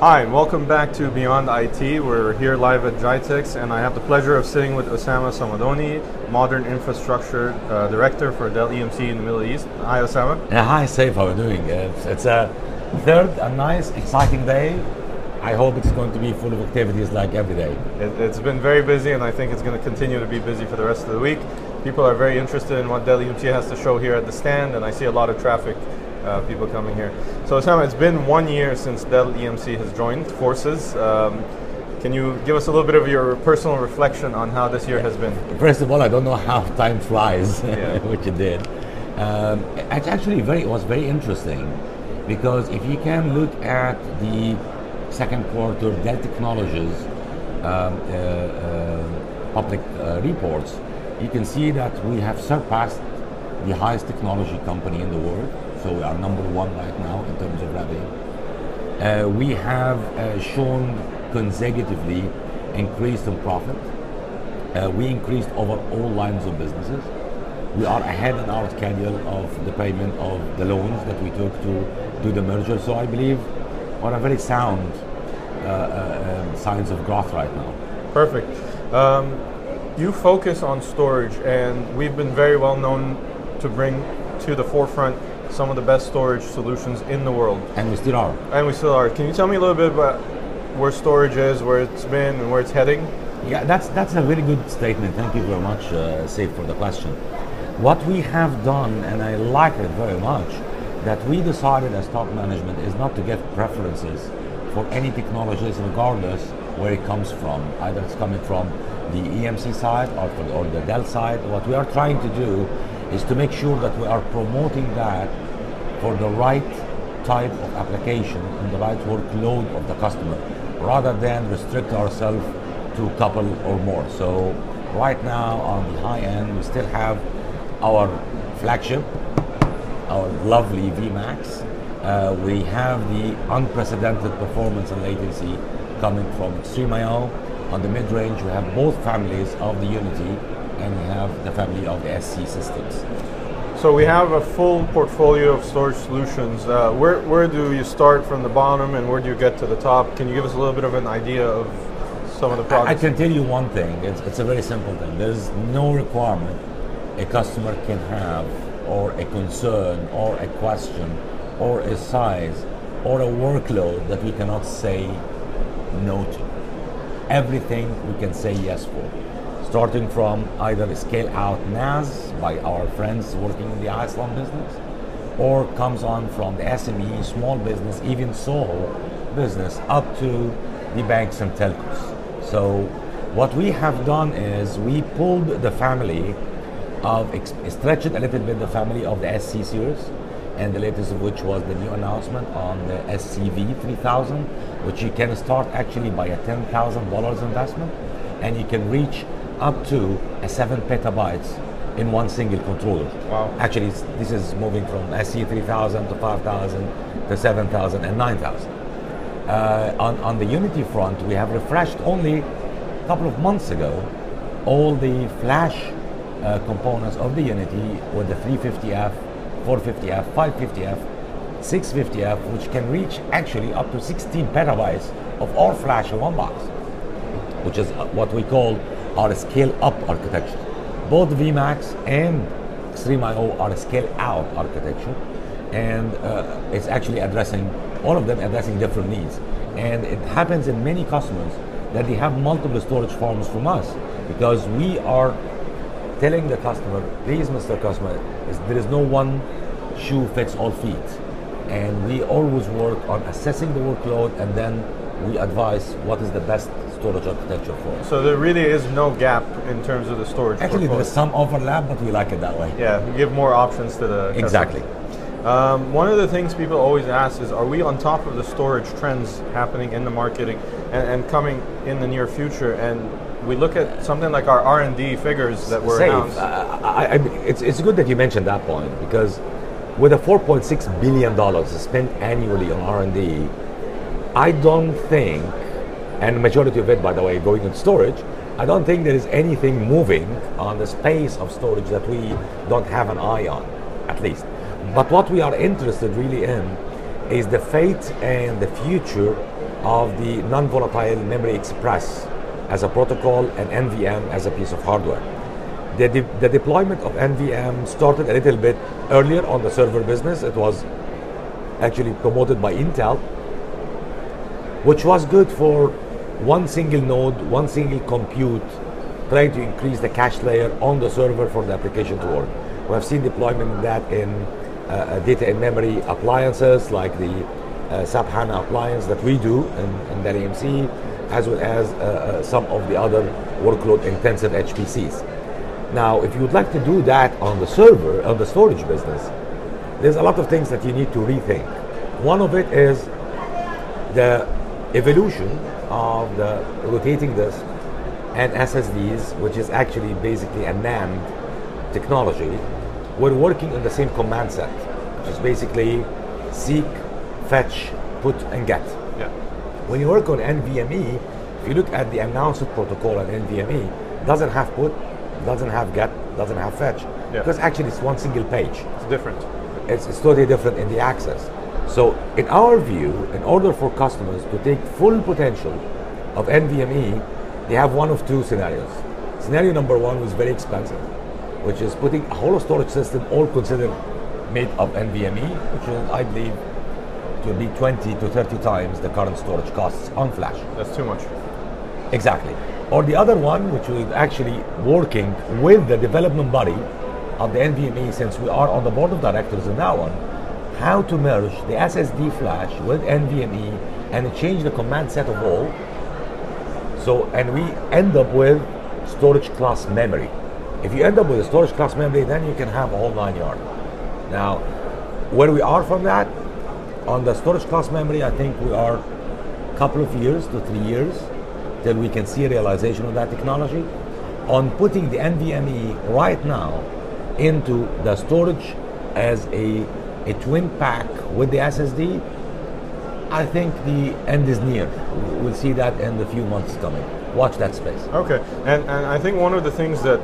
Hi, welcome back to Beyond IT. We're here live at GITEX, and I have the pleasure of sitting with Osama Samadoni, Modern Infrastructure uh, Director for Dell EMC in the Middle East. Hi, Osama. Yeah, hi, Saif. How are you doing? It's, it's a third, a nice, exciting day. I hope it's going to be full of activities like every day. It, has been very busy, and I think it's going to continue to be busy for the rest of the week. People are very interested in what Dell EMC has to show here at the stand, and I see a lot of traffic uh, people coming here. So, Osama, it's been one year since Dell EMC has joined forces. Um, can you give us a little bit of your personal reflection on how this year has been? First of all, I don't know how time flies, yeah. which it did. Um, it's actually very, it was very interesting because if you can look at the second quarter Dell Technologies um, uh, uh, public uh, reports, you can see that we have surpassed the highest technology company in the world so we are number one right now in terms of revenue. Uh, we have uh, shown consecutively increase in profit. Uh, we increased over all lines of businesses. We are ahead in our schedule of the payment of the loans that we took to do the merger. So I believe we're a very sound um, signs of growth right now. Perfect. Um, you focus on storage, and we've been very well known to bring to the forefront some of the best storage solutions in the world. And we still are. And we still are. Can you tell me a little bit about where storage is, where it's been, and where it's heading? Yeah, that's that's a very good statement. Thank you very much, uh, for the question. What we have done, and I like it very much, that we decided as top management is not to get preferences for any technologies, regardless where it comes from. Either it's coming from the EMC side or, or the Dell side. What we are trying to do is to make sure that we are promoting that for the right type of application and the right workload of the customer rather than restrict ourselves to a couple or more. So right now on the high end we still have our flagship, our lovely VMAX. Uh, we have the unprecedented performance and latency coming from XtremIO. On the mid-range we have both families of the Unity and we have the family of the SC systems. So we have a full portfolio of storage solutions. Uh, where, where do you start from the bottom and where do you get to the top? Can you give us a little bit of an idea of some of the products? I, I can tell you one thing. It's, it's a very simple thing. There's no requirement a customer can have or a concern or a question or a size or a workload that we cannot say no to. Everything we can say yes for starting from either scale out NAS by our friends working in the Isilon business, or comes on from the SME, small business, even Soho business, up to the banks and telcos. So what we have done is we pulled the family of, stretched a little bit the family of the SC series, and the latest of which was the new announcement on the SCV 3000, which you can start actually by a $10,000 investment, and you can reach up to a 7 petabytes in one single controller. Wow. Actually, this is moving from SC3000 to 5000 to 7000 and 9000. Uh, on, on the Unity front, we have refreshed only a couple of months ago all the flash uh, components of the Unity with the 350F, 450F, 550F, 650F, which can reach actually up to 16 petabytes of all flash in one box, which is what we call are a scale up architecture. Both VMAX and XtremIO are a scale out architecture, and uh, it's actually addressing all of them addressing different needs. And it happens in many customers that they have multiple storage forms from us because we are telling the customer, please, Mr. Customer, there is no one shoe fits all feet. And we always work on assessing the workload and then we advise what is the best storage architecture for. So there really is no gap in terms of the storage. Actually, there's some overlap, but we like it that way. Yeah, you give more options to the exactly. Um, one of the things people always ask is, are we on top of the storage trends happening in the marketing and, and coming in the near future? And we look at something like our R and D figures that were Safe. announced. Uh, I, I, it's, it's good that you mentioned that point because with a 4.6 billion dollars spent annually on R and D, I don't think and majority of it, by the way, going in storage. I don't think there is anything moving on the space of storage that we don't have an eye on, at least. But what we are interested really in is the fate and the future of the non-volatile memory express as a protocol and NVM as a piece of hardware. The, de- the deployment of NVM started a little bit earlier on the server business. It was actually promoted by Intel, which was good for one single node, one single compute, trying to increase the cache layer on the server for the application to work. We have seen deployment of that in uh, uh, data and memory appliances like the uh, SAP HANA appliance that we do in, in EMC, as well as uh, uh, some of the other workload intensive HPCs. Now, if you would like to do that on the server, on the storage business, there's a lot of things that you need to rethink. One of it is the evolution of the rotating disk and SSDs, which is actually basically a NAND technology. We're working on the same command set, which is basically seek, fetch, put, and get. Yeah. When you work on NVMe, if you look at the announced protocol on NVMe, doesn't have put, doesn't have get, doesn't have fetch. Yeah. Because actually it's one single page. It's different. It's, it's totally different in the access. So in our view, in order for customers to take full potential of NVMe, they have one of two scenarios. Scenario number one was very expensive, which is putting a whole storage system all considered made of NVMe, which is, I believe, to be 20 to 30 times the current storage costs on flash. That's too much. Exactly. Or the other one, which is actually working with the development body of the NVMe, since we are on the board of directors in that one, how to merge the SSD flash with NVMe and change the command set of all. So, and we end up with storage class memory. If you end up with a storage class memory, then you can have a whole nine yard. Now, where we are from that, on the storage class memory, I think we are a couple of years to three years till we can see realization of that technology. On putting the NVMe right now into the storage as a, a twin pack with the SSD, I think the end is near. We'll see that in the few months coming. Watch that space. Okay, and and I think one of the things that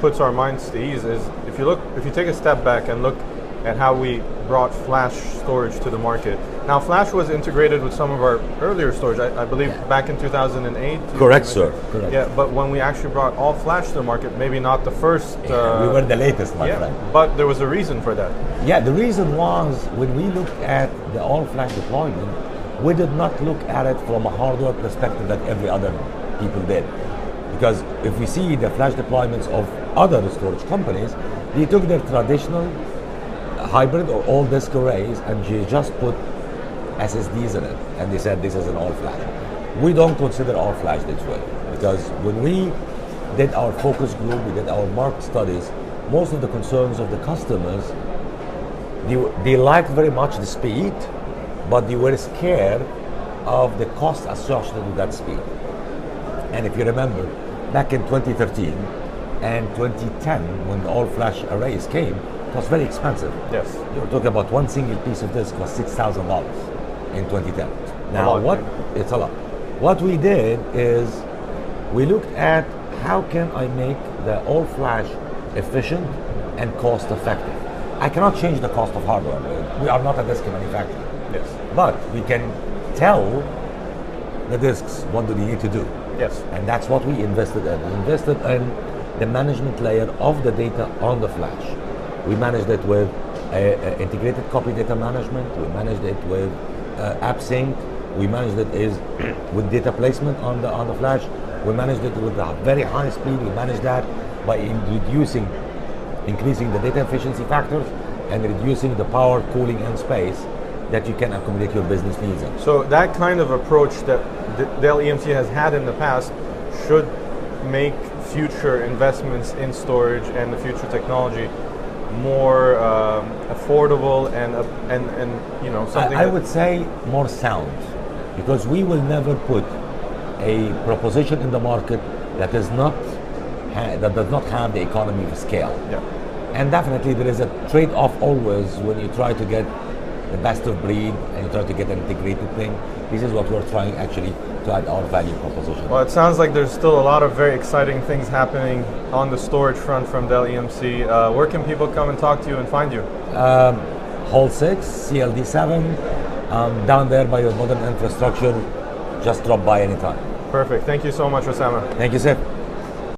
puts our minds to ease is if you look, if you take a step back and look at how we brought flash storage to the market. Now, flash was integrated with some of our earlier storage, I, I believe, back in 2008. Correct, sir. Correct. Yeah, but when we actually brought all flash to the market, maybe not the first. Uh, we were the latest, my yeah, friend. but there was a reason for that. Yeah, the reason was when we looked at the all flash deployment, we did not look at it from a hardware perspective that every other people did. Because if we see the flash deployments of other storage companies, they took their traditional hybrid or all disk arrays and they just put SSDs in it and they said this is an all flash. We don't consider all flash this way because when we did our focus group, we did our market studies, most of the concerns of the customers, they, they liked very much the speed, but they were scared of the cost associated with that speed. And if you remember, back in 2013 and 2010, when the all flash arrays came, was very expensive. Yes. You were talking about one single piece of disk was six thousand dollars in 2010. Now, lot, what? It's a lot. What we did is we looked at how can I make the all flash efficient and cost effective. I cannot change the cost of hardware. We are not a disk manufacturer, Yes. but we can tell the disks what do they need to do. Yes. And that's what we invested in. We invested in the management layer of the data on the flash. We managed it with uh, integrated copy data management. We managed it with uh, AppSync. We managed it is with data placement on the on the flash. We managed it with a very high speed. We managed that by in reducing, increasing the data efficiency factors and reducing the power, cooling, and space that you can accommodate your business needs in. So that kind of approach that Dell EMC has had in the past should make future investments in storage and the future technology more um, affordable and uh, and and you know something. I, I would say more sound because we will never put a proposition in the market that is not ha- that does not have the economy of scale. Yeah. And definitely there is a trade-off always when you try to get the best of breed and you try to get an integrated thing. This is what we're trying actually to add our value proposition. Well, it sounds like there's still a lot of very exciting things happening on the storage front from Dell EMC. Uh, where can people come and talk to you and find you? Hall 6, CLD 7, um, down there by your modern infrastructure, just drop by anytime. Perfect. Thank you so much, Osama. Thank you, sir.